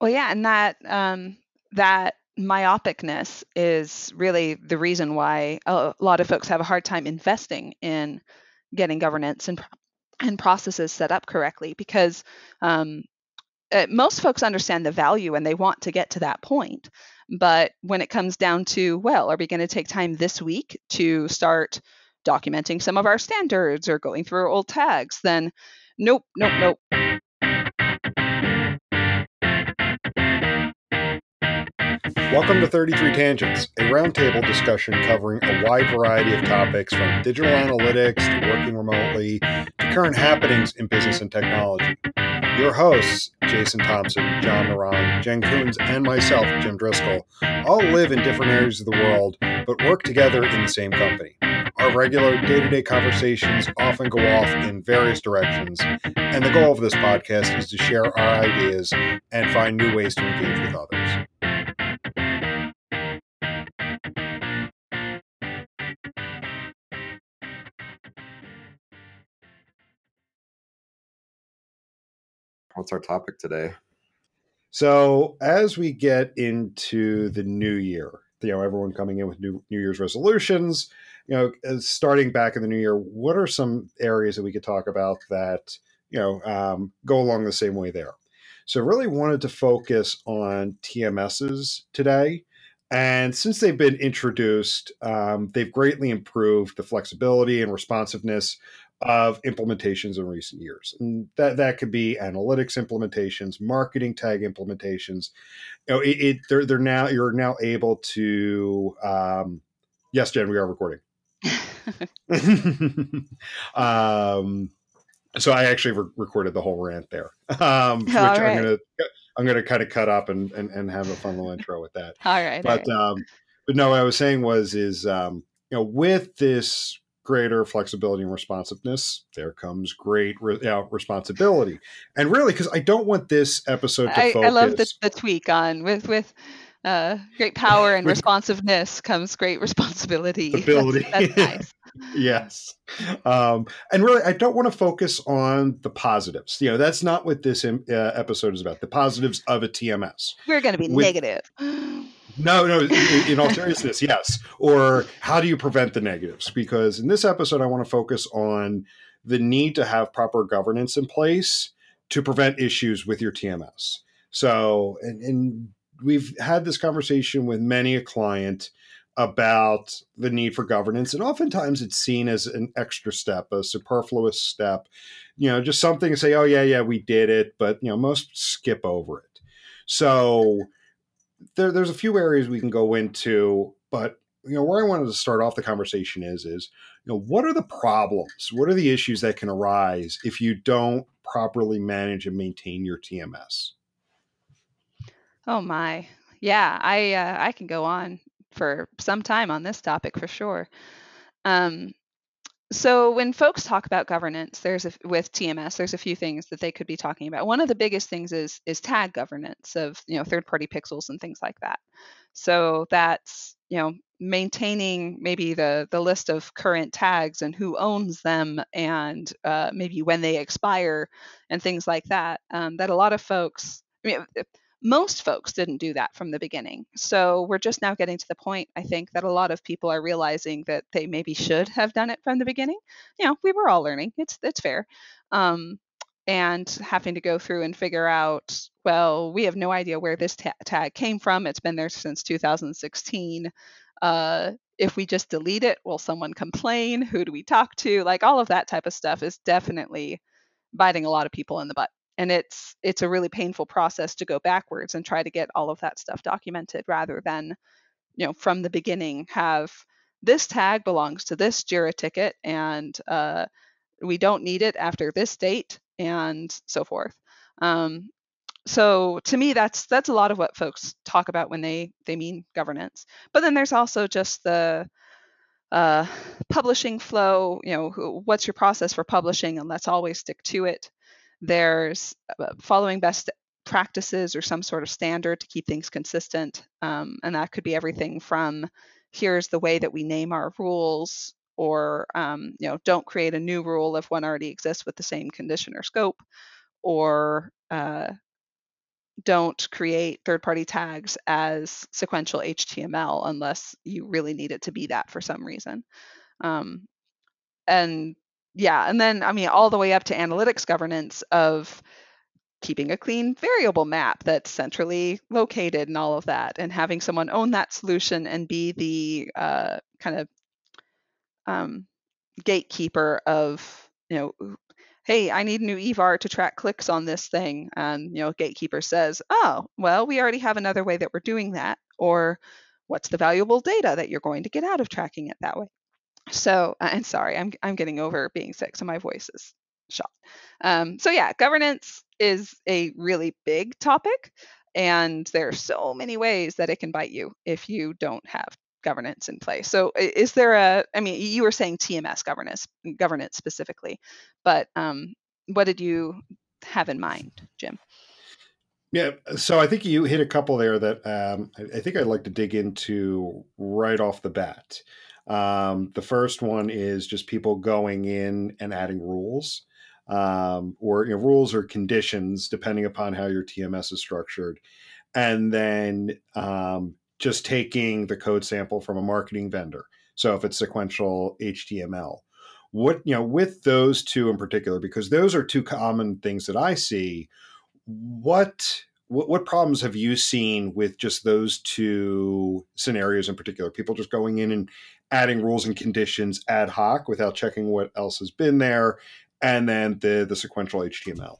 Well, yeah, and that um, that myopicness is really the reason why a lot of folks have a hard time investing in getting governance and and processes set up correctly because um, uh, most folks understand the value and they want to get to that point. But when it comes down to, well, are we going to take time this week to start documenting some of our standards or going through our old tags? Then, nope, nope, nope. Welcome to 33 Tangents, a roundtable discussion covering a wide variety of topics from digital analytics to working remotely to current happenings in business and technology. Your hosts, Jason Thompson, John Moran, Jen Kunz, and myself, Jim Driscoll, all live in different areas of the world but work together in the same company. Our regular day to day conversations often go off in various directions, and the goal of this podcast is to share our ideas and find new ways to engage with others. What's our topic today? So, as we get into the new year, you know, everyone coming in with new New Year's resolutions, you know, starting back in the new year, what are some areas that we could talk about that, you know, um, go along the same way there? So, really wanted to focus on TMSs today. And since they've been introduced, um, they've greatly improved the flexibility and responsiveness of implementations in recent years. And that, that could be analytics implementations, marketing tag implementations. You know, it, it they're, they're now, you're now able to, um, yes, Jen, we are recording. um, so I actually re- recorded the whole rant there, um, which right. I'm gonna I'm gonna kind of cut up and, and and have a fun little intro with that. All right, but all right. um, but no, what I was saying was is um, you know with this greater flexibility and responsiveness, there comes great re- know, responsibility. And really, because I don't want this episode to I, focus. I love the, the tweak on with with uh, great power and responsiveness comes great responsibility. Ability. That's, that's nice. yes. Um, and really, I don't want to focus on the positives. You know, that's not what this uh, episode is about. The positives of a TMS. We're going to be With, negative. No, no, in all seriousness, yes. Or how do you prevent the negatives? Because in this episode, I want to focus on the need to have proper governance in place to prevent issues with your TMS. So, and, and we've had this conversation with many a client about the need for governance and oftentimes it's seen as an extra step a superfluous step you know just something to say oh yeah yeah we did it but you know most skip over it so there, there's a few areas we can go into, but you know where I wanted to start off the conversation is is you know what are the problems? What are the issues that can arise if you don't properly manage and maintain your TMS? Oh my, yeah, I uh, I can go on for some time on this topic for sure. Um, so when folks talk about governance, there's a, with TMS, there's a few things that they could be talking about. One of the biggest things is is tag governance of you know third-party pixels and things like that. So that's you know maintaining maybe the the list of current tags and who owns them and uh, maybe when they expire and things like that. Um, that a lot of folks. I mean, most folks didn't do that from the beginning. So we're just now getting to the point, I think, that a lot of people are realizing that they maybe should have done it from the beginning. You know, we were all learning. It's it's fair. Um, and having to go through and figure out, well, we have no idea where this ta- tag came from. It's been there since 2016. Uh, if we just delete it, will someone complain? Who do we talk to? Like all of that type of stuff is definitely biting a lot of people in the butt and it's it's a really painful process to go backwards and try to get all of that stuff documented rather than you know from the beginning have this tag belongs to this jira ticket and uh, we don't need it after this date and so forth. Um, so to me that's that's a lot of what folks talk about when they they mean governance. But then there's also just the uh, publishing flow you know what's your process for publishing and let's always stick to it there's uh, following best practices or some sort of standard to keep things consistent. Um, and that could be everything from here's the way that we name our rules, or um, you know, don't create a new rule if one already exists with the same condition or scope, or uh, don't create third party tags as sequential HTML unless you really need it to be that for some reason. Um, and yeah, and then I mean, all the way up to analytics governance of keeping a clean variable map that's centrally located and all of that, and having someone own that solution and be the uh, kind of um, gatekeeper of you know hey i need a new evar to track clicks on this thing and you know gatekeeper says oh well we already have another way that we're doing that or what's the valuable data that you're going to get out of tracking it that way so and sorry i'm, I'm getting over being sick so my voice is shot um, so yeah governance is a really big topic and there are so many ways that it can bite you if you don't have governance in place. So is there a I mean you were saying TMS governance governance specifically, but um, what did you have in mind, Jim? Yeah, so I think you hit a couple there that um, I, I, think I'd like to dig into right off the bat. Um, the first one is just people going in and adding rules, um, or you know, rules or conditions depending upon how your TMS is structured, and then um, just taking the code sample from a marketing vendor. So if it's sequential HTML, what you know with those two in particular, because those are two common things that I see. What what, what problems have you seen with just those two scenarios in particular? People just going in and adding rules and conditions ad hoc without checking what else has been there, and then the the sequential HTML.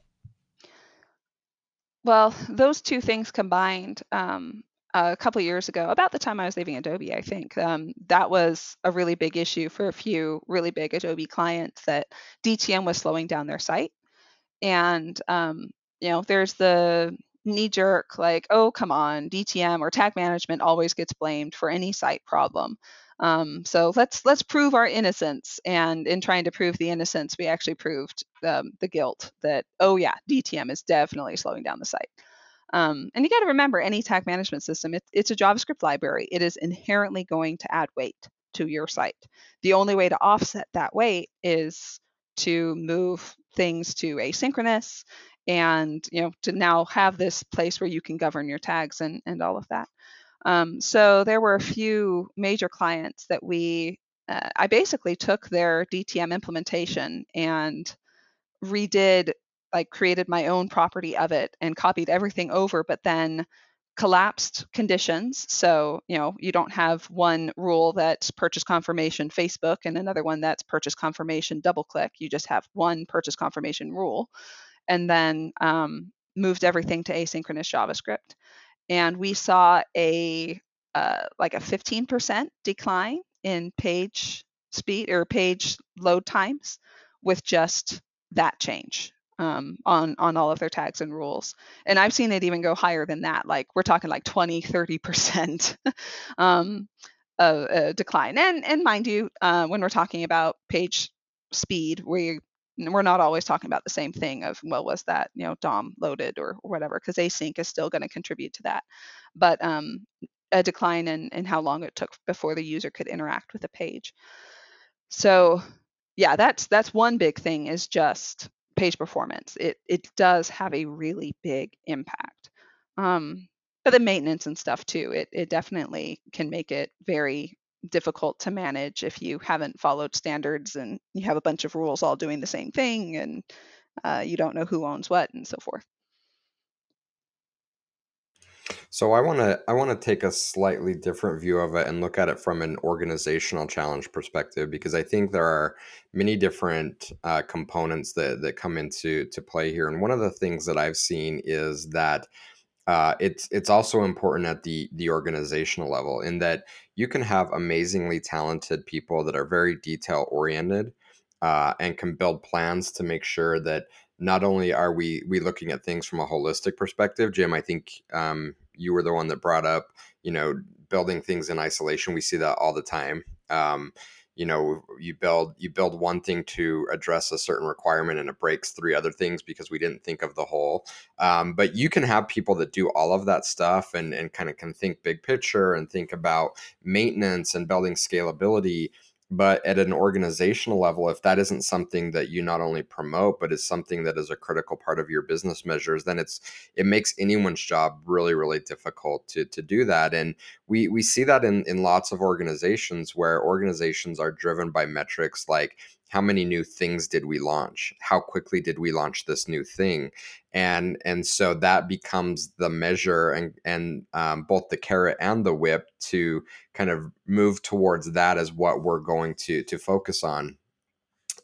Well, those two things combined, um, a couple years ago, about the time I was leaving Adobe, I think um, that was a really big issue for a few really big Adobe clients that DTM was slowing down their site. And um, you know, there's the knee jerk like, oh come on, DTM or tag management always gets blamed for any site problem. Um, so let's let's prove our innocence. And in trying to prove the innocence, we actually proved um, the guilt that oh yeah, DTM is definitely slowing down the site. Um, and you got to remember, any tag management system, it, it's a JavaScript library. It is inherently going to add weight to your site. The only way to offset that weight is to move things to asynchronous and you know to now have this place where you can govern your tags and, and all of that. Um, so there were a few major clients that we, uh, I basically took their DTM implementation and redid like created my own property of it and copied everything over, but then collapsed conditions. So, you know, you don't have one rule that's purchase confirmation Facebook and another one that's purchase confirmation DoubleClick. You just have one purchase confirmation rule. And then um, moved everything to asynchronous JavaScript. And we saw a uh, like a 15% decline in page speed or page load times with just that change um, on on all of their tags and rules. And I've seen it even go higher than that. Like we're talking like 20, 30 percent um, uh, decline. And and mind you, uh, when we're talking about page speed, we we're not always talking about the same thing of well was that you know DOM loaded or, or whatever because async is still going to contribute to that. But um, a decline in, in how long it took before the user could interact with a page. So yeah, that's that's one big thing is just page performance. It it does have a really big impact. Um, but the maintenance and stuff too, it it definitely can make it very difficult to manage if you haven't followed standards and you have a bunch of rules all doing the same thing and uh, you don't know who owns what and so forth. So I want to I want to take a slightly different view of it and look at it from an organizational challenge perspective because I think there are many different uh, components that that come into to play here. And one of the things that I've seen is that uh, it's it's also important at the the organizational level in that you can have amazingly talented people that are very detail oriented uh, and can build plans to make sure that not only are we we looking at things from a holistic perspective, Jim. I think um, you were the one that brought up, you know, building things in isolation. We see that all the time. Um, you know, you build you build one thing to address a certain requirement, and it breaks three other things because we didn't think of the whole. Um, but you can have people that do all of that stuff and and kind of can think big picture and think about maintenance and building scalability but at an organizational level if that isn't something that you not only promote but is something that is a critical part of your business measures then it's it makes anyone's job really really difficult to to do that. And we we see that in in lots of organizations where organizations are driven by metrics like how many new things did we launch? How quickly did we launch this new thing? And and so that becomes the measure and and um, both the carrot and the whip to kind of move towards that as what we're going to to focus on.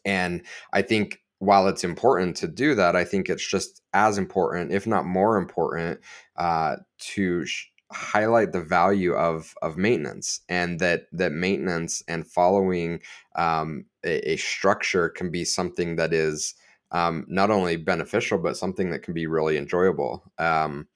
And i think while it's important to do that i think it's just as important if not more important uh, to sh- highlight the value of of maintenance and that that maintenance and following um, a, a, structure can be something that is um, not only beneficial but something that can be really enjoyable um,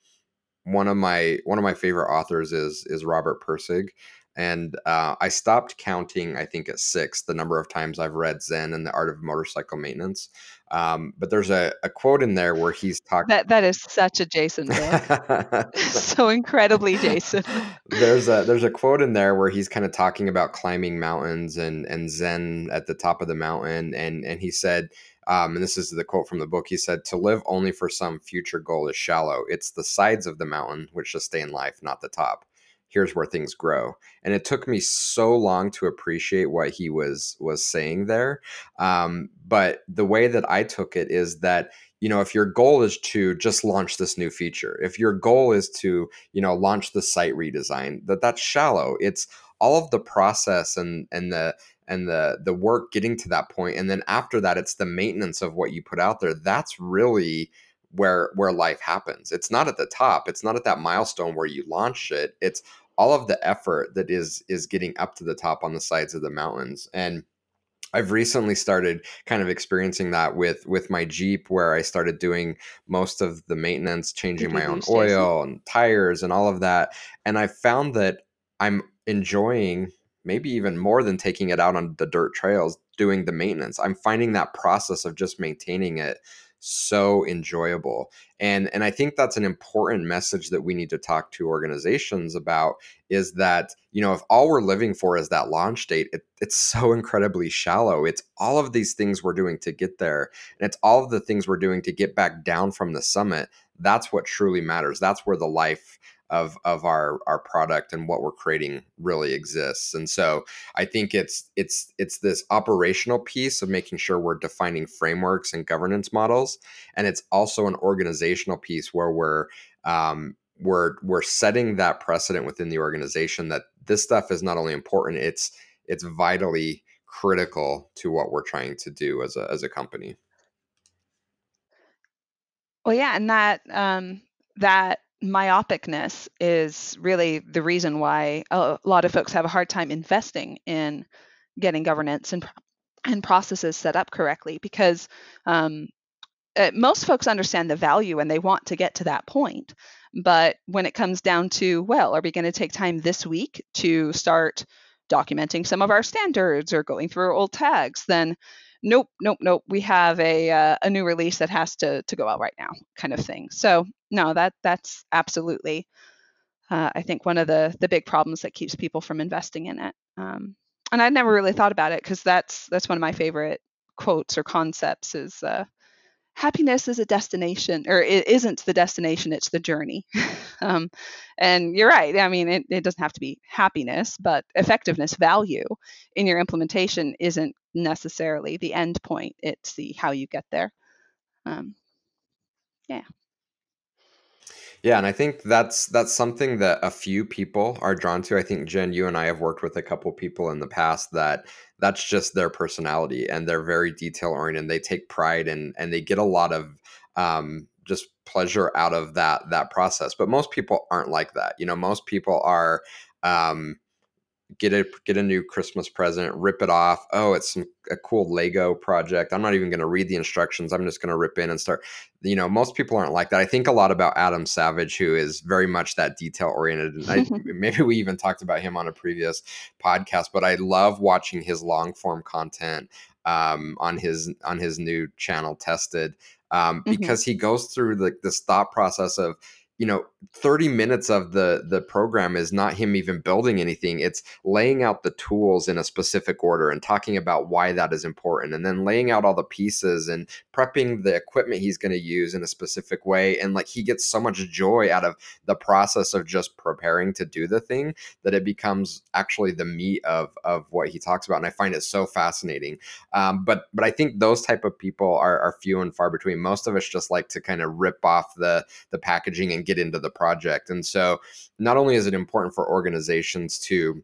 one of my one of my favorite authors is is robert Pirsig and uh, I stopped counting. I think at six, the number of times I've read Zen and the Art of Motorcycle Maintenance. Um, but there's a, a, quote in there where he's talking. That that is such a Jason book. so incredibly Jason. there's a there's a quote in there where he's kind of talking about climbing mountains and and Zen at the top of the mountain, and and he said. Um, and this is the quote from the book. He said, To live only for some future goal is shallow. It's the sides of the mountain which sustain life, not the top here's where things grow and it took me so long to appreciate what he was was saying there um, but the way that i took it is that you know if your goal is to just launch this new feature if your goal is to you know launch the site redesign that that's shallow. It's all of the process and and the and the the work getting to that point and then after that it's the maintenance of what you put out there. That's really where where life happens. It's not at the top. It's not at that milestone where you launch it. It's all of the effort that is is getting up to the top on the sides of the mountains and I've recently started kind of experiencing that with with my Jeep where I started doing most of the maintenance, changing my own oil and tires and all of that. And I found that I'm enjoying maybe even more than taking it out on the dirt trails doing the maintenance. I'm finding that process of just maintaining it so enjoyable and and i think that's an important message that we need to talk to organizations about is that you know if all we're living for is that launch date it, it's so incredibly shallow. It's all of these things we're doing to get there and it's all of the things we're doing to get back down from the summit. That's what truly matters. That's where the life of of our our product and what we're creating really exists. And so i think it's it's it's this operational piece of making sure we're defining frameworks and governance models and it's also an organizational piece where we're um, we're we're setting that precedent within the organization that this stuff is not only important it's it's vitally critical to what we're trying to do as a as a company. Well yeah and that um that myopicness is really the reason why a lot of folks have a hard time investing in getting governance and and processes set up correctly because um, uh, most folks understand the value and they want to get to that point. But when it comes down to well are we going to take time this week to start documenting some of our standards or going through old tags then nope, nope, nope. We have a uh, a new release that has to to go out right now, kind of thing. So no, that that's absolutely, uh, I think one of the the big problems that keeps people from investing in it. Um, and I'd never really thought about it because that's that's one of my favorite quotes or concepts is uh, happiness is a destination or it isn't the destination it's the journey um, and you're right i mean it, it doesn't have to be happiness but effectiveness value in your implementation isn't necessarily the end point it's the how you get there um, yeah yeah, and I think that's that's something that a few people are drawn to. I think Jen, you and I have worked with a couple people in the past that that's just their personality and they're very detail oriented. They take pride and and they get a lot of um, just pleasure out of that that process. But most people aren't like that. You know, most people are um, get a get a new Christmas present, rip it off. Oh, it's some, a cool Lego project. I'm not even going to read the instructions. I'm just going to rip in and start. You know, most people aren't like that. I think a lot about Adam Savage, who is very much that detail oriented. And I, maybe we even talked about him on a previous podcast. But I love watching his long form content um, on his on his new channel, Tested, um, mm-hmm. because he goes through like this thought process of you know 30 minutes of the the program is not him even building anything it's laying out the tools in a specific order and talking about why that is important and then laying out all the pieces and prepping the equipment he's going to use in a specific way and like he gets so much joy out of the process of just preparing to do the thing that it becomes actually the meat of of what he talks about and i find it so fascinating. Um, but but i think those type of people are, are few and far between. Most of us just like to kind of rip off the the packaging and get into the project. And so, not only is it important for organizations to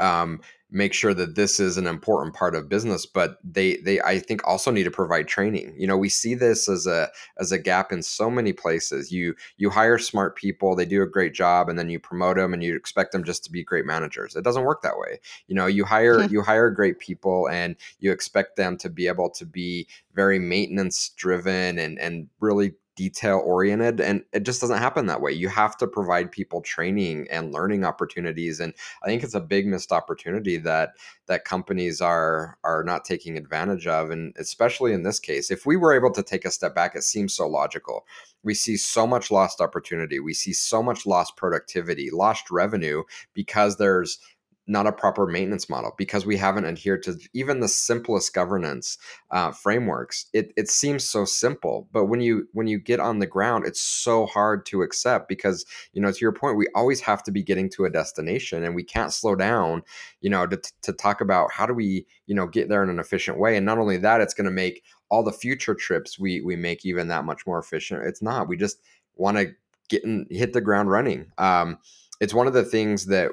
um, make sure that this is an important part of business but they they i think also need to provide training. You know we see this as a as a gap in so many places. You you hire smart people they do a great job and then you promote them and you expect them just to be great managers. It doesn't work that way. You know you hire you hire great people and you expect them to be able to be very maintenance driven and and really detail oriented and it just doesn't happen that way. You have to provide people training and learning opportunities and i think it's a big missed opportunity that that companies are are not taking advantage of and especially in this case if we were able to take a step back it seems so logical. We see so much lost opportunity. We see so much lost productivity lost revenue because there's not a proper maintenance model because we haven't adhered to even the simplest governance uh, frameworks. It, it seems so simple but when you when you get on the ground it's so hard to accept because you know to your point we always have to be getting to a destination and we can't slow down you know to, to talk about how do we you know get there in an efficient way. And not only that it's going to make all the future trips we we make even that much more efficient. It's not. We just want to get and hit the ground running. Um, it's one of the things that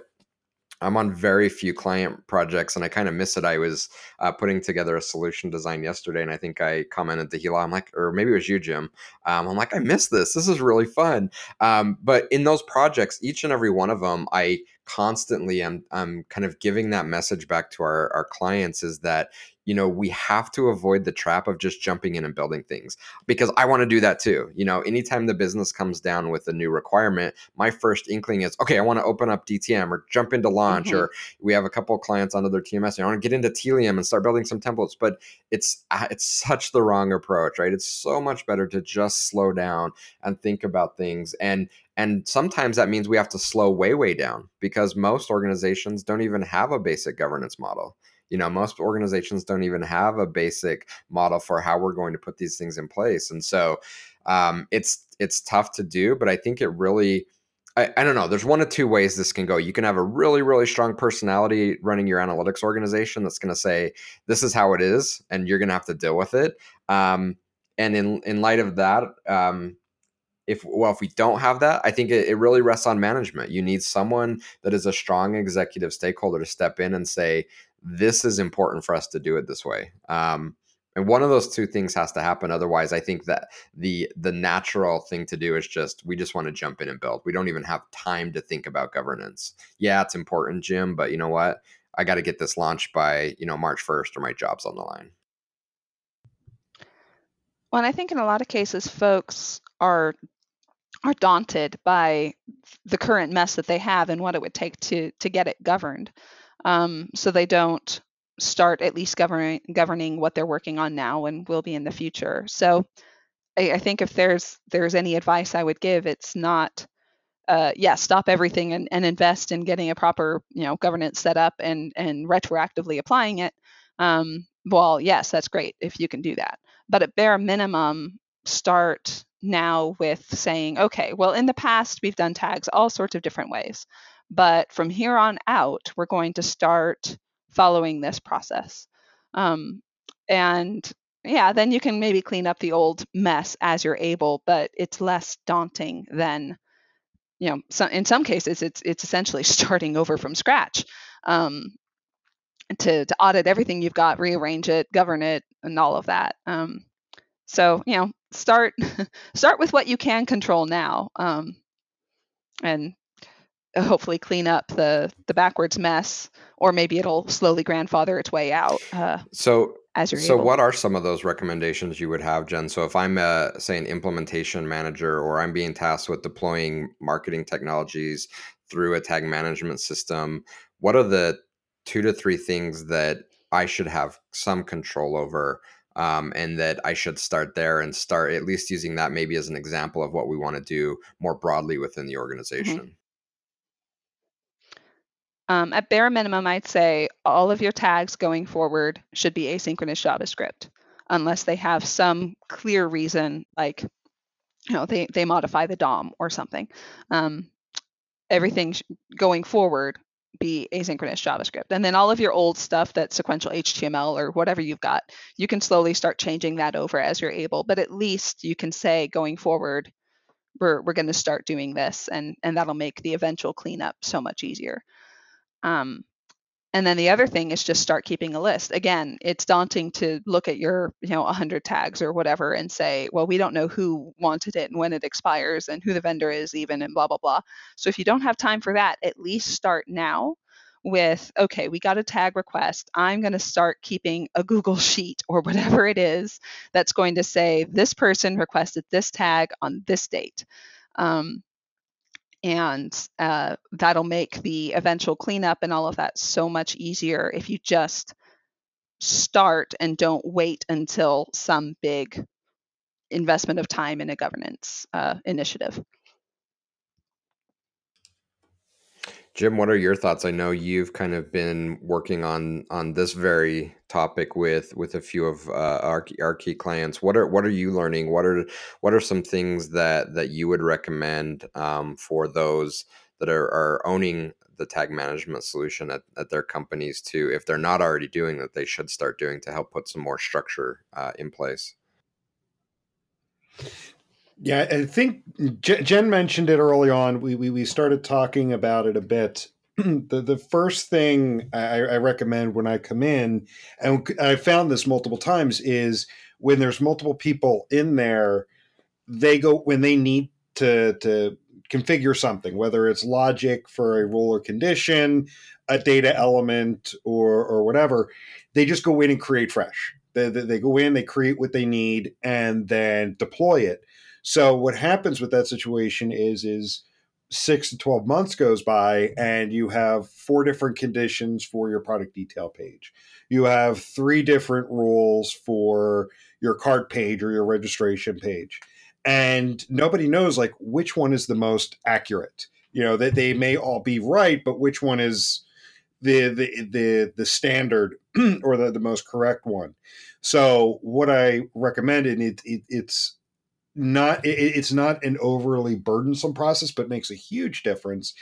I'm on very few client projects and I kind of miss it. I was uh, putting together a solution design yesterday and I think I commented to Hila, I'm like, or maybe it was you, Jim. Um, I'm like, I miss this. This is really fun. Um, but in those projects, each and every one of them, I constantly I'm I'm kind of giving that message back to our, our clients is that you know we have to avoid the trap of just jumping in and building things because i want to do that too you know anytime the business comes down with a new requirement my first inkling is okay i want to open up dtm or jump into launch mm-hmm. or we have a couple of clients on other tms and i want to get into Tealium and start building some templates but it's ah, it's such the wrong approach right it's so much better to just slow down and think about things and and sometimes that means we have to slow way way down because most organizations don't even have a basic governance model. You know most organizations don't even have a basic model for how we're going to put these things in place. And so um, it's it's tough to do but i think it really I, I, don't know there's one of two ways this can go. You can have a really really strong personality running your analytics organization that's going to say this is how it is and you're going to have to deal with it. Um, and in in light of that um, if well if we don't have that i think it, it, really rests on management. You need someone that is a strong executive stakeholder to step in and say this is important for us to do it this way. Um, and one of those two things has to happen. Otherwise i think that the the natural thing to do is just we just want to jump in and build. We don't even have time to think about governance. Yeah it's important jim but you know what? I got to get this launched by you know march 1st or my job's on the line. Well, and I think in a lot of cases, folks are are daunted by the current mess that they have and what it would take to to get it governed. Um, so they don't start at least governing governing what they're working on now and will be in the future. So I, I think if there's there's any advice I would give, it's not uh, yeah, stop everything and, and invest in getting a proper you know governance set up and and retroactively applying it. Um, well, yes, that's great if you can do that. But at bare minimum, start now with saying, okay, well, in the past, we've done tags all sorts of different ways. But from here on out, we're going to start following this process. Um, and yeah, then you can maybe clean up the old mess as you're able, but it's less daunting than, you know, so in some cases, it's it's essentially starting over from scratch. Um, to, to audit everything you've got, rearrange it, govern it, and all of that. Um, so you know, start start with what you can control now, um, and hopefully clean up the the backwards mess, or maybe it'll slowly grandfather its way out. Uh, so as you're so able. what are some of those recommendations you would have jen so if i'm a, say an implementation manager or i'm being tasked with deploying marketing technologies through a tag management system what are the two to three things that I should have some control over um, and that I should start there and start at least using that maybe as an example of what we want to do more broadly within the mm-hmm. organization. Mm-hmm. Um, at bare minimum, I'd say all of your tags going forward should be asynchronous JavaScript, unless they have some clear reason, like you know they they modify the DOM or something. Um, everything sh- going forward be asynchronous JavaScript, and then all of your old stuff that sequential HTML or whatever you've got, you can slowly start changing that over as you're able. But at least you can say going forward, we're we're going to start doing this, and and that'll make the eventual cleanup so much easier. Um, and then the other thing is just start keeping a list. Again, it's daunting to look at your, you know, 100 tags or whatever and say, well, we don't know who wanted it and when it expires and who the vendor is even and blah blah blah. So if you don't have time for that, at least start now with, okay, we got a tag request. I'm going to start keeping a Google sheet or whatever it is that's going to say this person requested this tag on this date. Um, and uh, that'll make the eventual cleanup and all of that so much easier if you just start and don't wait until some big investment of time in a governance uh, initiative. Jim, what are your thoughts? I know you've kind of been working on on this very topic with with a few of uh, our our key clients. What are what are you learning? What are what are some things that that you would recommend um, for those that are, are owning the tag management solution at, at their companies to, if they're not already doing that, they should start doing to help put some more structure uh, in place? Yeah, I think Jen mentioned it early on. We we, we started talking about it a bit. the the first thing I, I recommend when I come in, and I found this multiple times, is when there's multiple people in there, they go when they need to to configure something, whether it's logic for a rule or condition, a data element, or or whatever. They just go in and create fresh. They, they, they go in, they create what they need, and then deploy it so what happens with that situation is is six to 12 months goes by and you have four different conditions for your product detail page. You have three different rules for your cart page or your registration page. And nobody knows like which one is the most accurate. You know, that they may all be right, but which one is the the the the standard or the, the most correct one. So what I recommend, and it, it, it's not it, it's not an overly burdensome process but makes a huge difference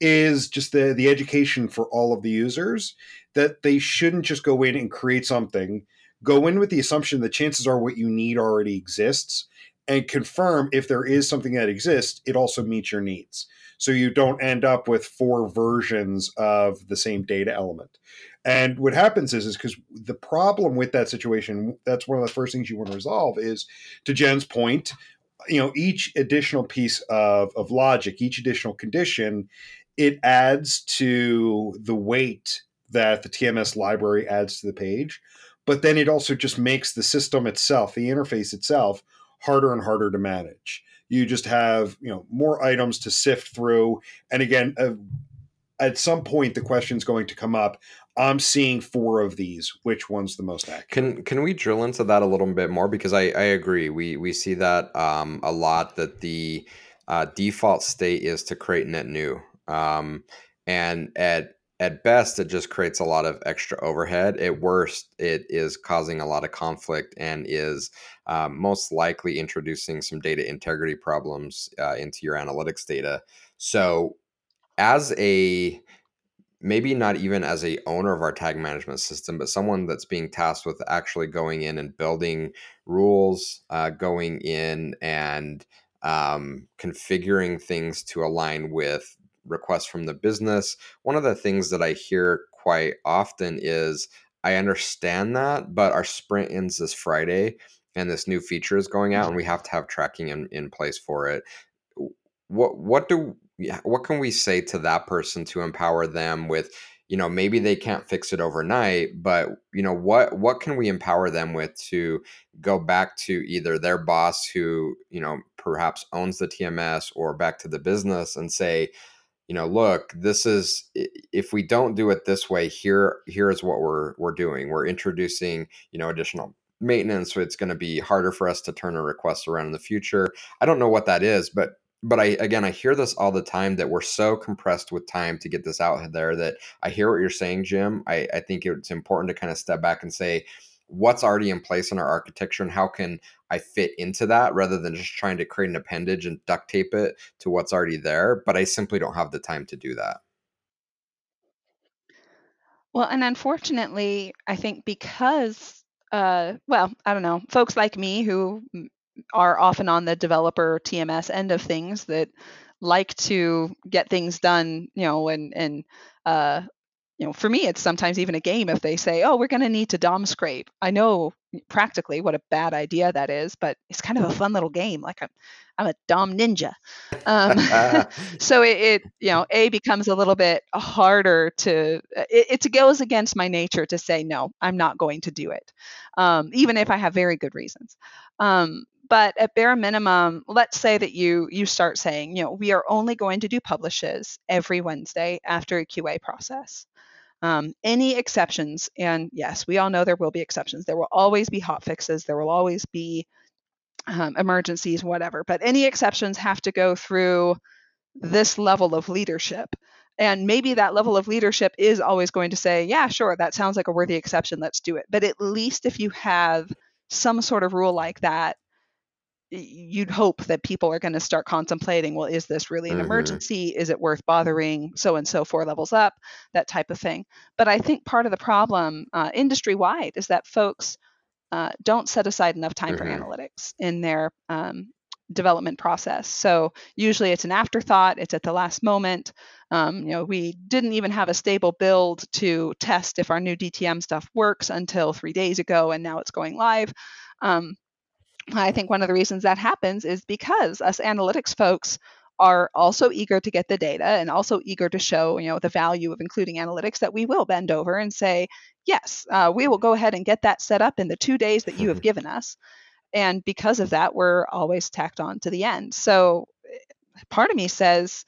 is just the the education for all of the users that they shouldn't just go in and create something go in with the assumption that chances are what you need already exists and confirm if there is something that exists it also meets your needs. So you don't end up with four versions of the same data element and what happens is, is because the problem with that situation, that's one of the first things you want to resolve is to Jen's point, you know, each additional piece of, of logic, each additional condition, it adds to the weight that the TMS library adds to the page. But then it also just makes the system itself, the interface itself, harder and harder to manage. You just have, you know, more items to sift through. And again, uh, at some point, the question is going to come up I'm seeing four of these. Which one's the most accurate? Can can we drill into that a little bit more? Because I, I agree. We we see that um, a lot that the uh, default state is to create net new. Um, and at at best it just creates a lot of extra overhead. At worst, it is causing a lot of conflict and is um, most likely introducing some data integrity problems uh, into your analytics data. So as a maybe not even as a owner of our tag management system but someone that's being tasked with actually going in and building rules uh, going in and um, configuring things to align with requests from the business. One of the things that i hear quite often is i understand that but our sprint ends this friday and this new feature is going out and we have to have tracking in, in place for it. What what do what can we say to that person to empower them with you know maybe they can't fix it overnight but you know what what can we empower them with to go back to either their boss who you know perhaps owns the tms or back to the business and say you know look this is if we don't do it this way here here is what we're we're doing. We're introducing you know additional maintenance so it's going to be harder for us to turn a request around in the future. I don't know what that is but but I again I hear this all the time that we're so compressed with time to get this out there that I hear what you're saying, Jim. I, I think it's important to kind of step back and say what's already in place in our architecture and how can I fit into that rather than just trying to create an appendage and duct tape it to what's already there. But I simply don't have the time to do that. Well, and unfortunately, I think because, uh, well, I don't know, folks like me who are often on the developer TMS end of things that like to get things done, you know, and and uh, you know, for me, it's sometimes even a game if they say, "Oh, we're going to need to DOM scrape." I know practically what a bad idea that is, but it's kind of a fun little game. Like I'm, I'm a DOM ninja. Um, so it, it, you know, a becomes a little bit harder to. It, it goes against my nature to say no. I'm not going to do it, um, even if I have very good reasons. Um, but at bare minimum let's say that you you start saying you know we are only going to do publishes every wednesday after a qa process. Um, any exceptions and yes we all know there will be exceptions. There will always be hot fixes. There will always be um, emergencies whatever. But any exceptions have to go through this level of leadership. And maybe that level of leadership is always going to say yeah sure that sounds like a worthy exception let's do it. But at least if you have some sort of rule like that you'd hope that people are going to start contemplating well is this really an mm-hmm. emergency? Is it worth bothering so and so four levels up? That type of thing. But i think part of the problem uh, industry wide is that folks uh, don't set aside enough time mm-hmm. for analytics in their um, development process. So usually it's an afterthought it's at the last moment. Um, you know we didn't even have a stable build to test if our new dtm stuff works until three days ago and now it's going live. Um, I think one of the reasons that happens is because us analytics folks are also eager to get the data and also eager to show you know the value of including analytics that we will bend over and say yes uh, we will go ahead and get that set up in the two days that you have given us. And because of that we're always tacked on to the end. So eh, part of me says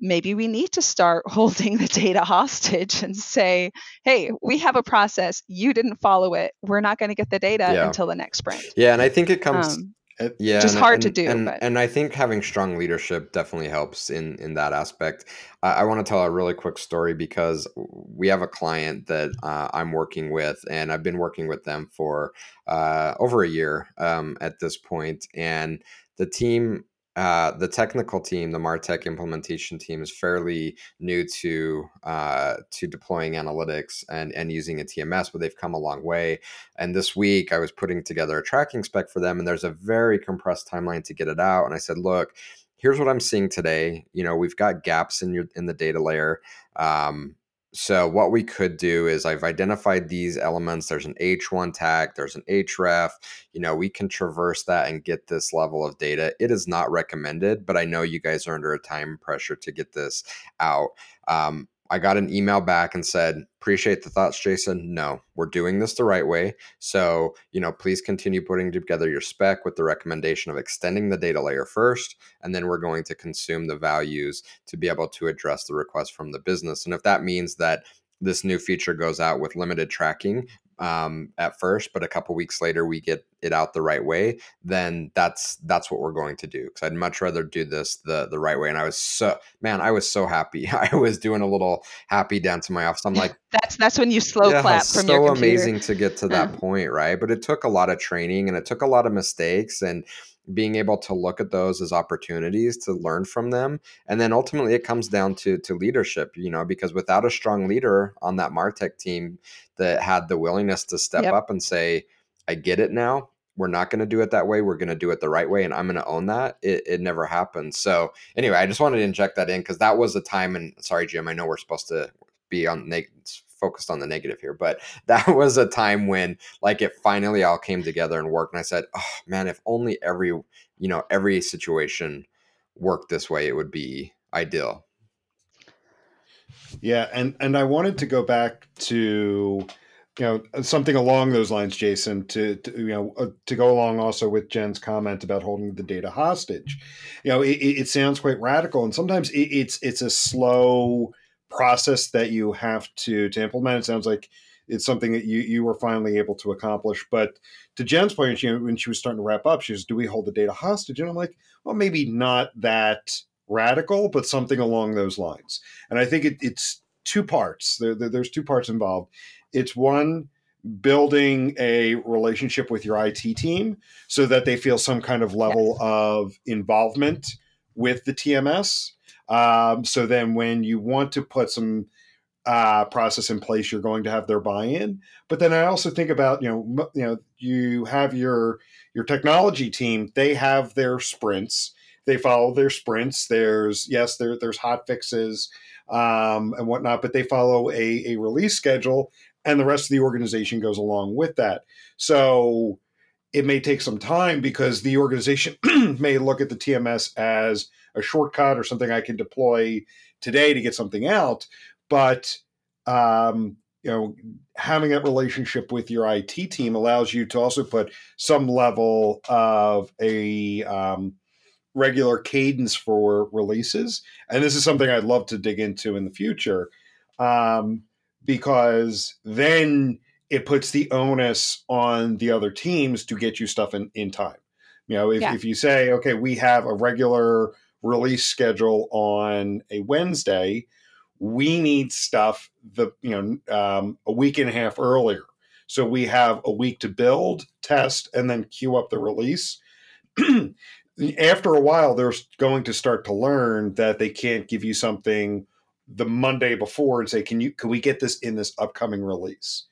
maybe we need to start holding the data hostage and say, hey, we have a process. You didn't follow it. We're not going to get the data yeah. until the next sprint. Yeah. And I think it comes. Um, yeah, just hard and, to do. And, and, I think having strong leadership definitely helps in in that aspect. I, I want to tell a really quick story because we have a client that uh, I'm working with, and I've been working with them for uh, over a year um, at this point, and the team uh, the technical team, the Martech implementation team, is fairly new to uh, to deploying analytics and and using a TMS, but they've come a long way. And this week, I was putting together a tracking spec for them, and there's a very compressed timeline to get it out. And I said, look, here's what I'm seeing today. You know, we've got gaps in your in the data layer. Um, so what we could do is I've identified these elements. There's an H1 tag, there's an href. You know, we can traverse that and get this level of data. It is not recommended, but I know you guys are under a time pressure to get this out. Um, I got an email back and said, appreciate the thoughts, Jason. No, we're doing this the right way. So, you know, please continue putting together your spec with the recommendation of extending the data layer first. And then we're going to consume the values to be able to address the request from the business. And if that means that this new feature goes out with limited tracking um, at first, but a couple weeks later we get it out the right way, then that's that's what we're going to do. Because I'd much rather do this the the right way. And I was so man, I was so happy. I was doing a little happy dance in my office. I'm like, that's that's when you slow yeah, clap from so your computer. amazing to get to that point, right? But it took a lot of training and it took a lot of mistakes and being able to look at those as opportunities to learn from them and then ultimately it comes down to to leadership you know because without a strong leader on that martech team that had the willingness to step yep. up and say i get it now. We're not going to do it that way. We're going to do it the right way and i'm going to own that it, it never happened. So anyway i just wanted to inject that in because that was a time and sorry jim i know we're supposed to be on focused on the negative here, but that was a time when like it finally all came together and worked. And I said, oh man, if only every, you know, every situation worked this way, it would be ideal. Yeah. And, and I wanted to go back to, you know something along those lines jason to, to you know uh, to go along also with jen's comment about holding the data hostage you know it, it sounds quite radical and sometimes it, it's it's a slow process that you have to to implement. It sounds like it's something that you you were finally able to accomplish. But to Jen's point, you know, when she was starting to wrap up, she was, "Do we hold the data hostage?" And I'm like, "Well, maybe not that radical, but something along those lines." And I think it, it's two parts. There, there, there's two parts involved. It's one building a relationship with your IT team so that they feel some kind of level yes. of involvement with the TMS. Um, so then when you want to put some uh, process in place, you're going to have their buy-in. But then I also think about you know you know you have your your technology team. They have their sprints. They follow their sprints. There's yes, there there's hot fixes um, and whatnot, but they follow a, a release schedule, and the rest of the organization goes along with that. So it may take some time because the organization may look at the TMS as a shortcut or something I can deploy today to get something out but um, you know having that relationship with your IT team allows you to also put some level of a um, regular cadence for releases, and this is something I'd love to dig into in the future um, because then it puts the onus on the other teams to get you stuff in, in time. You know, if, yeah. if you say, okay, we have a regular release schedule on a Wednesday, we need stuff the you know um, a week and a half earlier. So we have a week to build test and then queue up the release. After a while they're going to start to learn that they can't give you something the monday before and say can you can we get this in this upcoming release?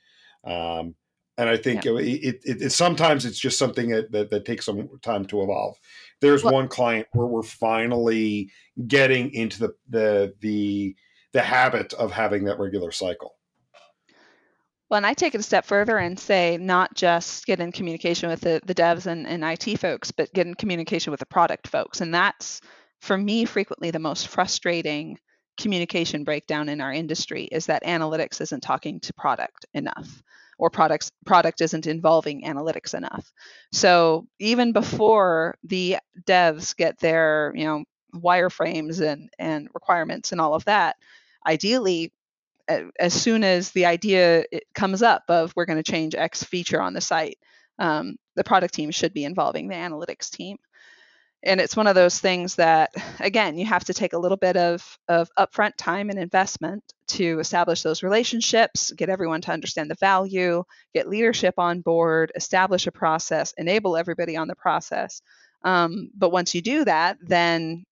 Um, and i think yeah. it, it, it, sometimes it's just something that, that, that takes some time to evolve there's well, one client where we're finally getting into the the the the habit of having that regular cycle. Well, and I take it a step further and say not just get in communication with the, the devs and, and IT folks, but get in communication with the product folks. And that's, for me, frequently the most frustrating communication breakdown in our industry is that analytics isn't talking to product enough or products product isn't involving analytics enough. So even before the devs get their, you know, wireframes and and requirements and all of that, ideally as soon as the idea comes up of we're going to change X feature on the site, um, the product team should be involving the analytics team. And it's one of those things that, again, you have to take a little bit of, of upfront time and investment to establish those relationships, get everyone to understand the value, get leadership on board, establish a process, enable everybody on the process. Um, but once you do that, then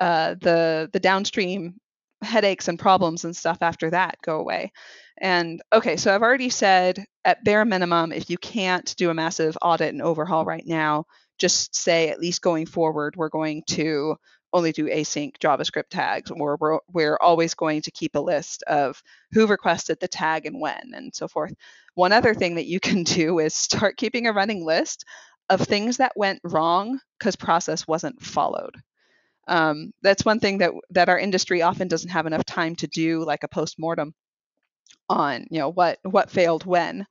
uh, the the downstream headaches and problems and stuff after that go away. And okay, so I've already said at bare minimum, if you can't do a massive audit and overhaul right now, just say at least going forward, we're going to only do async JavaScript tags, or we're, we're always going to keep a list of who requested the tag and when, and so forth. One other thing that you can do is start keeping a running list of things that went wrong because process wasn't followed. Um, that's one thing that that our industry often doesn't have enough time to do, like a post mortem on you know what what failed when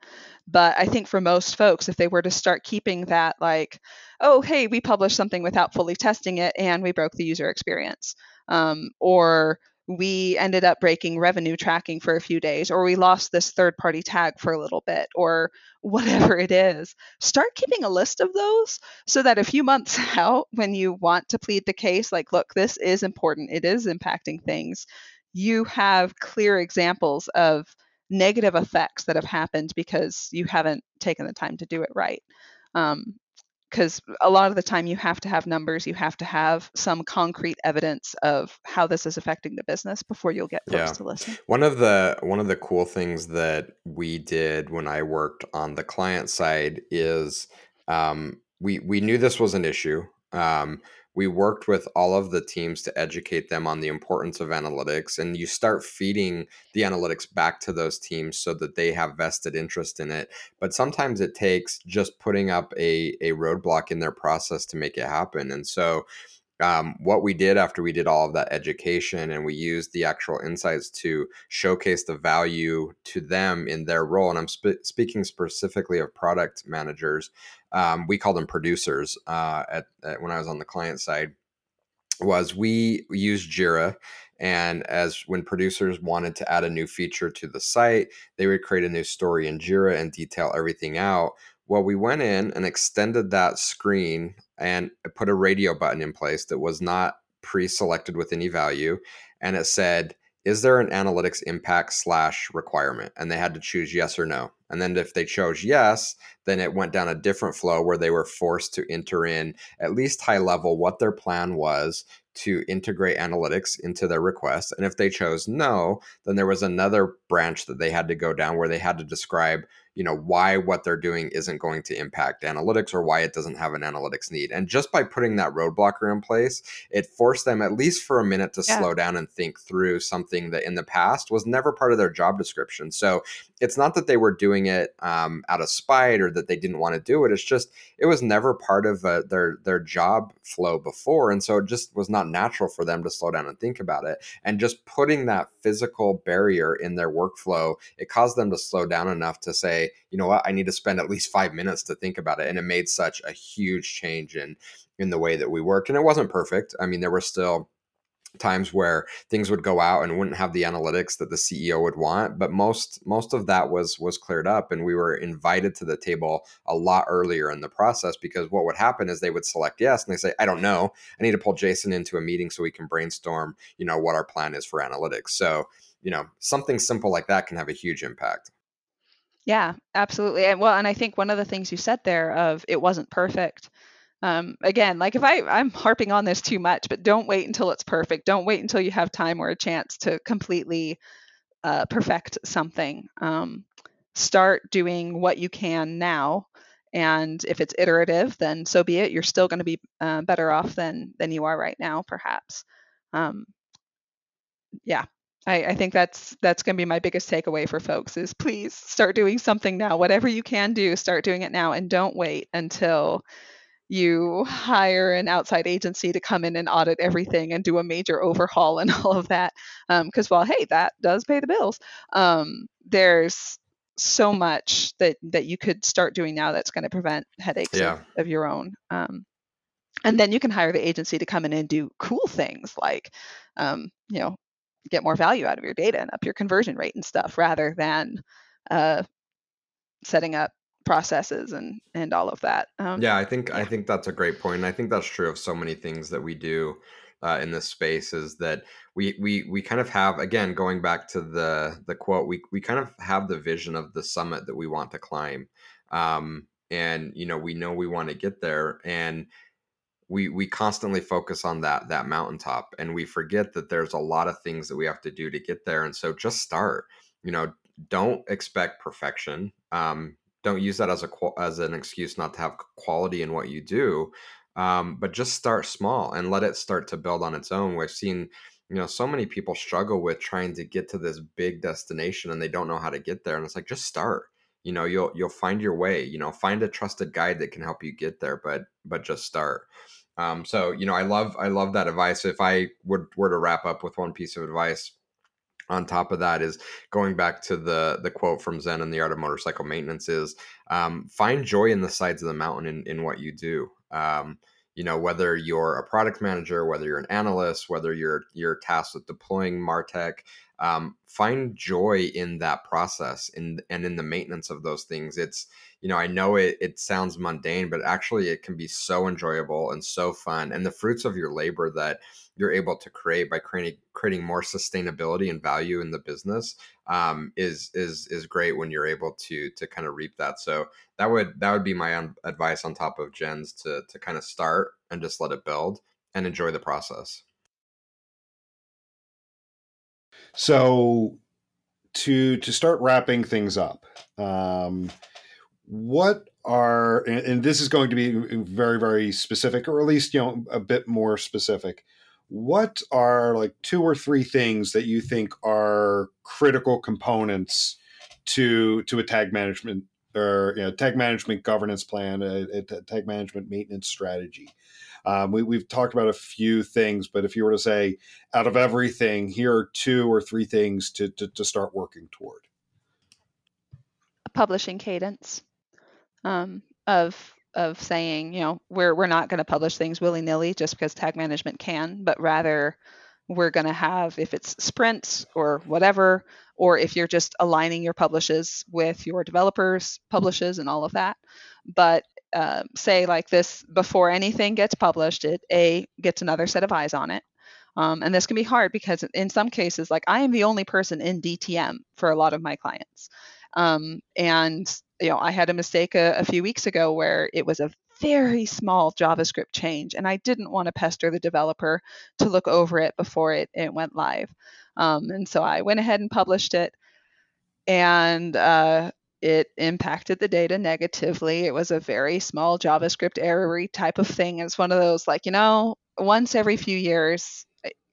but i think for most folks if they were to start keeping that like oh hey we published something without fully testing it and we broke the user experience um, or we ended up breaking revenue tracking for a few days, or we lost this third party tag for a little bit, or whatever it is. Start keeping a list of those so that a few months out, when you want to plead the case, like, look, this is important, it is impacting things, you have clear examples of negative effects that have happened because you haven't taken the time to do it right. Um, because a lot of the time you have to have numbers you have to have some concrete evidence of how this is affecting the business before you'll get folks yeah. to listen one of the one of the cool things that we did when i worked on the client side is um, we we knew this was an issue um, we worked with all of the teams to educate them on the importance of analytics and you start feeding the analytics back to those teams so that they have vested interest in it. But sometimes it takes just putting up a, a roadblock in their process to make it happen. And so um, what we did after we did all of that education and we used the actual insights to showcase the value to them in their role and i'm sp- speaking specifically of product managers um, we call them producers uh, at, at, when I was on the client side was we used Jira And as when producers wanted to add a new feature to the site, they would create a new story in Jira and detail everything out. Well, we went in and extended that screen and put a radio button in place that was not pre selected with any value. And it said, is there an analytics impact slash requirement? And they had to choose yes or no. And then if they chose yes, then it went down a different flow where they were forced to enter in at least high level what their plan was to integrate analytics into their request. And if they chose no, then there was another branch that they had to go down where they had to describe you know why what they're doing isn't going to impact analytics or why it doesn't have an analytics need. And just by putting that roadblocker in place it forced them at least for a minute to yeah. slow down and think through something that in the past was never part of their job description. So it's not that they were doing it um, out of spite or that they didn't want to do it it's just it was never part of uh, their their job flow before and so it just was not natural for them to slow down and think about it. And just putting that physical barrier in their workflow it caused them to slow down enough to say you know what, I need to spend at least five minutes to think about it. And it made such a huge change in in the way that we worked. And it wasn't perfect. I mean, there were still times where things would go out and wouldn't have the analytics that the CEO would want but most most of that was was cleared up and we were invited to the table a lot earlier in the process because what would happen is they would select yes and they say I don't know I need to pull Jason into a meeting so we can brainstorm you know what our plan is for analytics so you know something simple like that can have a huge impact yeah, absolutely. And well, and I think one of the things you said there of it wasn't perfect. Um, again, like if I I'm harping on this too much, but don't wait until it's perfect. Don't wait until you have time or a chance to completely uh, perfect something. Um, start doing what you can now, and if it's iterative, then so be it. You're still going to be uh, better off than than you are right now, perhaps. Um, yeah, I, I think that's that's going to be my biggest takeaway for folks is please start doing something now. Whatever you can do, start doing it now, and don't wait until you hire an outside agency to come in and audit everything and do a major overhaul and all of that. Because um, while hey, that does pay the bills, um, there's so much that that you could start doing now that's going to prevent headaches yeah. of, of, your own. Um, and then you can hire the agency to come in and do cool things like um, you know get more value out of your data and up your conversion rate and stuff rather than uh, setting up processes and and all of that. Um, yeah, I think yeah. I think that's a great point. And I think that's true of so many things that we do uh, in this space is that we we we kind of have again going back to the the quote we we kind of have the vision of the summit that we want to climb. Um, and you know we know we want to get there and we we constantly focus on that that mountaintop and we forget that there's a lot of things that we have to do to get there and so just start you know don't expect perfection um, don't use that as a as an excuse not to have quality in what you do um, but just start small and let it start to build on its own. We've seen you know so many people struggle with trying to get to this big destination and they don't know how to get there and it's like just start you know you'll you'll find your way you know find a trusted guide that can help you get there but but just start um, so you know, I love I love that advice. If I would were to wrap up with one piece of advice on top of that is going back to the the quote from Zen and the Art of Motorcycle Maintenance is um, find joy in the sides of the mountain in, in what you do. Um, you know whether you're a product manager, whether you're an analyst, whether you're you're tasked with deploying Martech, um, find joy in that process and and in the maintenance of those things. It's you know, I know it, it sounds mundane, but actually it can be so enjoyable and so fun. And the fruits of your labor that you're able to create by creating creating more sustainability and value in the business um, is is is great when you're able to to kind of reap that. So that would that would be my advice on top of Jen's to to kind of start and just let it build and enjoy the process. So to to start wrapping things up. Um, what are and, and, this is going to be very very specific or at least you know a bit more specific. What are like two or three things that you think are critical components to to a tag management or you know, tag management governance plan a, a tag management maintenance strategy? Um, we, we've talked about a few things but if you were to say out of everything here are two or three things to, to, to start working toward. Publishing cadence um, of of saying, you know, we're we're not going to publish things willy nilly just because tag management can, but rather we're going to have if it's sprints or whatever, or if you're just aligning your publishes with your developers' publishes and all of that. But uh, say like this before anything gets published, it a gets another set of eyes on it. Um, and this can be hard because in some cases, like I am the only person in DTM for a lot of my clients. Um, and you know, I had a mistake a, a few weeks ago where it was a very small JavaScript change, and I didn't want to pester the developer to look over it before it, it went live. Um, and so I went ahead and published it, and uh, it impacted the data negatively. It was a very small JavaScript error type of thing. It's one of those like, you know, once every few years,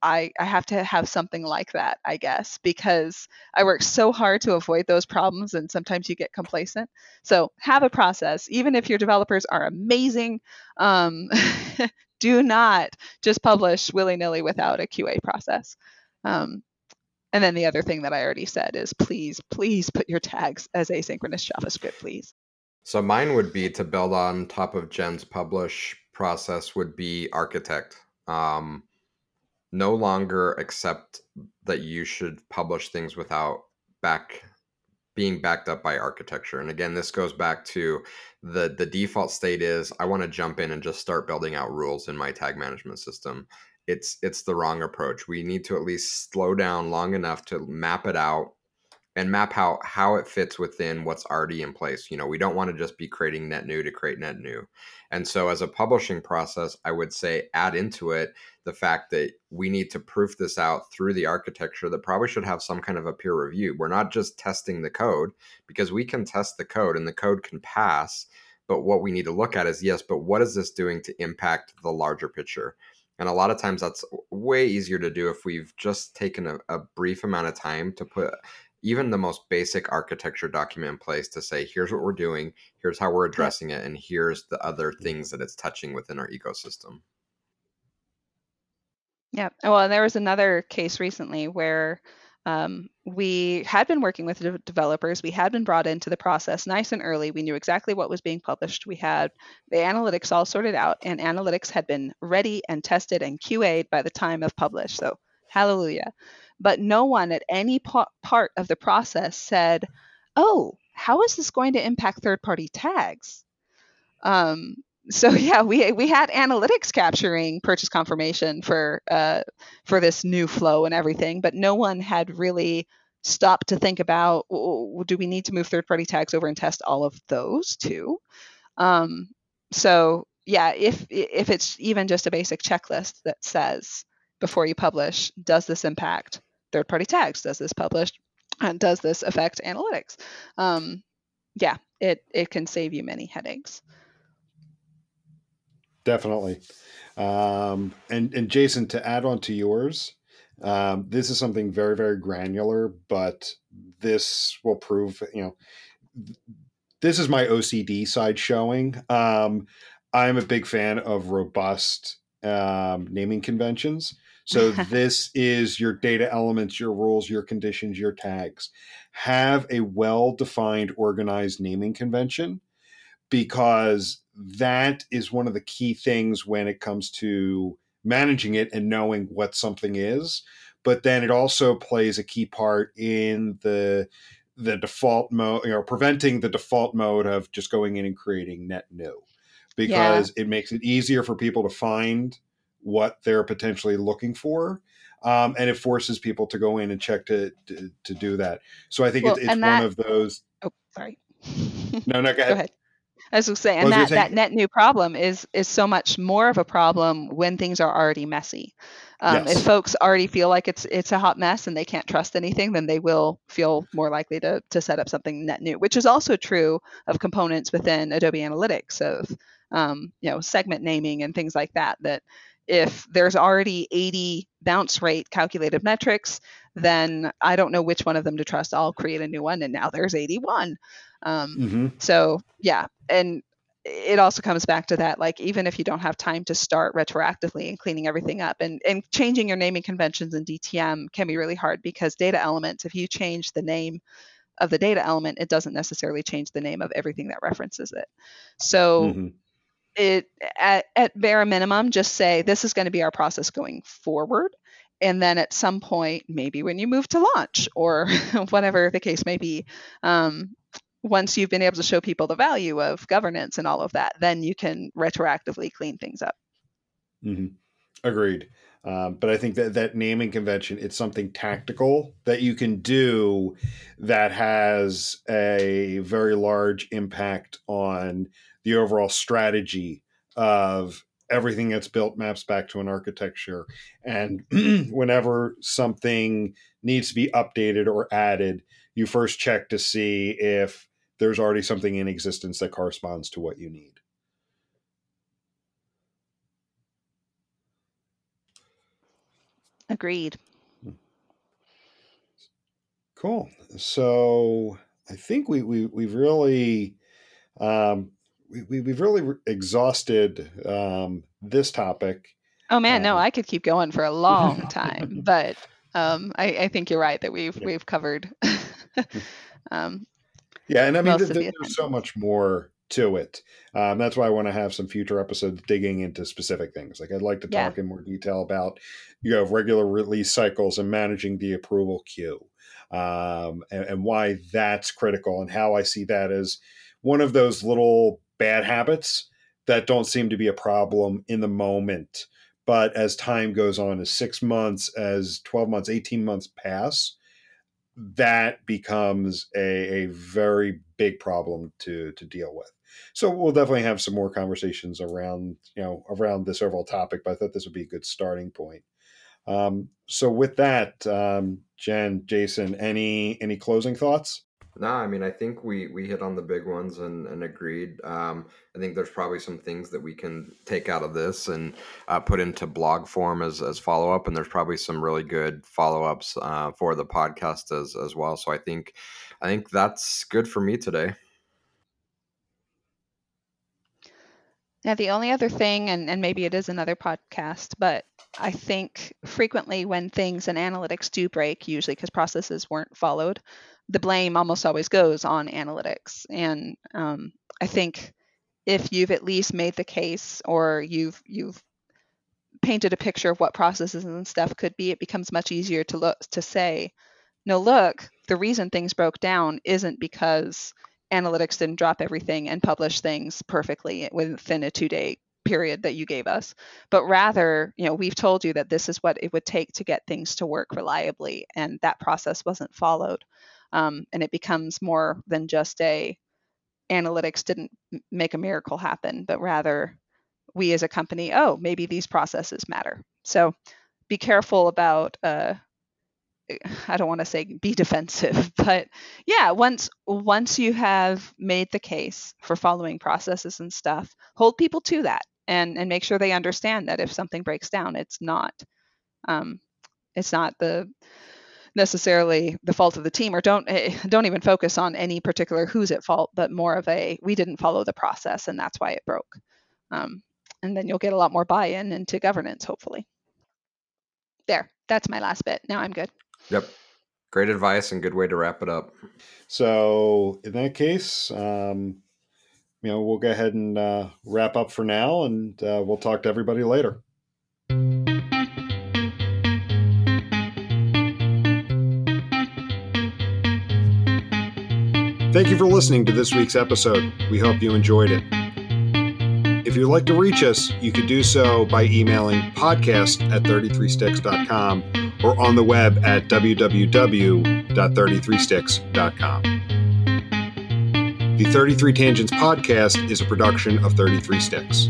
I, I have to have something like that, I guess, because I work so hard to avoid those problems and sometimes you get complacent. So have a process. Even if your developers are amazing, um, do not just publish willy nilly without a QA process. Um, and then the other thing that I already said is please, please put your tags as asynchronous JavaScript, please. So mine would be to build on top of Jen's publish process would be architect. Um, no longer accept that you should publish things without back being backed up by architecture. And again, this goes back to the the default state is I want to jump in and just start building out rules in my tag management system. It's it's the wrong approach. We need to at least slow down long enough to map it out and map how how it fits within what's already in place. You know, we don't want to just be creating net new to create net new. And so as a publishing process, I would say add into it the fact that we need to proof this out through the architecture that probably should have some kind of a peer review. We're not just testing the code because we can test the code and the code can pass, but what we need to look at is yes, but what is this doing to impact the larger picture? And a lot of times that's way easier to do if we've just taken a, a brief amount of time to put even the most basic architecture document in place to say here's what we're doing here's how we're addressing it and here's the other things that it's touching within our ecosystem. Yeah well there was another case recently where um, we had been working with de- developers we had been brought into the process nice and early we knew exactly what was being published we had the analytics all sorted out and analytics had been ready and tested and qa'd by the time of publish so hallelujah but no one at any part of the process said, "Oh, how is this going to impact third-party tags?" Um, so yeah, we we had analytics capturing purchase confirmation for uh, for this new flow and everything, but no one had really stopped to think about do we need to move third-party tags over and test all of those too? Um, so yeah, if if it's even just a basic checklist that says before you publish, does this impact third party tags. Does this publish? And does this affect analytics? Um, yeah, it, it can save you many headaches. Definitely. Um, and, and Jason, to add on to yours, um, this is something very, very granular, but this will prove, you know, this is my OCD side showing. Um, I'm a big fan of robust um, naming conventions. So this is your data elements, your rules, your conditions, your tags. Have a well-defined, organized naming convention because that is one of the key things when it comes to managing it and knowing what something is. But then it also plays a key part in the the default mode, you know, preventing the default mode of just going in and creating net new because yeah. it makes it easier for people to find what they're potentially looking for. Um, and it forces people to go in and check to to, to do that. So I think well, it's, it's that, one of those. Oh, sorry. no, no, go ahead. Go ahead. As I was saying, and that, that net new problem is is so much more of a problem when things are already messy. Um, yes. If folks already feel like it's it's a hot mess and they can't trust anything, then they will feel more likely to to set up something net new, which is also true of components within Adobe Analytics of um, you know segment naming and things like that. That if there's already 80 bounce rate calculated metrics, then I don't know which one of them to trust. I'll create a new one, and now there's 81. Um, mm-hmm. So yeah, and it also comes back to that like even if you don't have time to start retroactively and cleaning everything up and, and changing your naming conventions in dtm can be really hard because data elements if you change the name of the data element it doesn't necessarily change the name of everything that references it so mm-hmm it at, at bare minimum just say this is going to be our process going forward and then at some point, maybe when you move to launch or whatever the case may be, um, once you've been able to show people the value of governance and all of that, then you can retroactively clean things up. Mm-hmm. Agreed. Um, but I think that that naming convention, it's something tactical that you can do that has a very large impact on the overall strategy of everything that's built maps back to an architecture. And whenever something needs to be updated or added, you first check to see if there's already something in existence that corresponds to what you need. Agreed. Cool. So I think we, we we've really um, we, we have really exhausted um, this topic. Oh man, um, no, I could keep going for a long time, but um, I, I, think you're right that we've yeah. we've covered. um, yeah, and I mean, th- th- there's so much more to it. Um, that's why I want to have some future episodes digging into specific things. Like I'd like to talk yeah. in more detail about you know regular release cycles and managing the approval queue, um, and, and why that's critical, and how I see that as one of those little bad habits that don't seem to be a problem in the moment. But as time goes on, as six months, as 12 months, 18 months pass, that becomes a, a very big problem to to deal with. So we'll definitely have some more conversations around you know around this overall topic. But I thought this would be a good starting point. Um, so with that, um, Jen, Jason, any any closing thoughts? No, I mean, I think we we hit on the big ones and, and agreed. Um, I think there's probably some things that we can take out of this and uh, put into blog form as, as follow up, and there's probably some really good follow ups uh, for the podcast as as well. So I think I think that's good for me today. Now, the only other thing, and, and maybe it is another podcast, but I think frequently when things in analytics do break, usually because processes weren't followed, the blame almost always goes on analytics. And um, I think if you've at least made the case or you've you've painted a picture of what processes and stuff could be, it becomes much easier to look to say, no, look, the reason things broke down isn't because analytics didn't drop everything and publish things perfectly within a two day period that you gave us but rather you know we've told you that this is what it would take to get things to work reliably and that process wasn't followed um, and it becomes more than just a analytics didn't make a miracle happen but rather we as a company oh maybe these processes matter. So be careful about uh, I don't want to say be defensive, but yeah, once once you have made the case for following processes and stuff, hold people to that and and make sure they understand that if something breaks down, it's not um, it's not the necessarily the fault of the team or don't eh, don't even focus on any particular who's at fault but more of a we didn't follow the process and that's why it broke. Um, and then you'll get a lot more buy-in into governance hopefully. There that's my last bit. Now i'm good. Yep. Great advice and good way to wrap it up. So in that case um, you know we'll go ahead and uh, wrap up for now and uh, we'll talk to everybody later Thank you for listening to this week's episode. We hope you enjoyed it. If you'd like to reach us, you can do so by emailing podcast at 33sticks.com or on the web at www.33sticks.com. The 33 Tangents podcast is a production of 33 Sticks.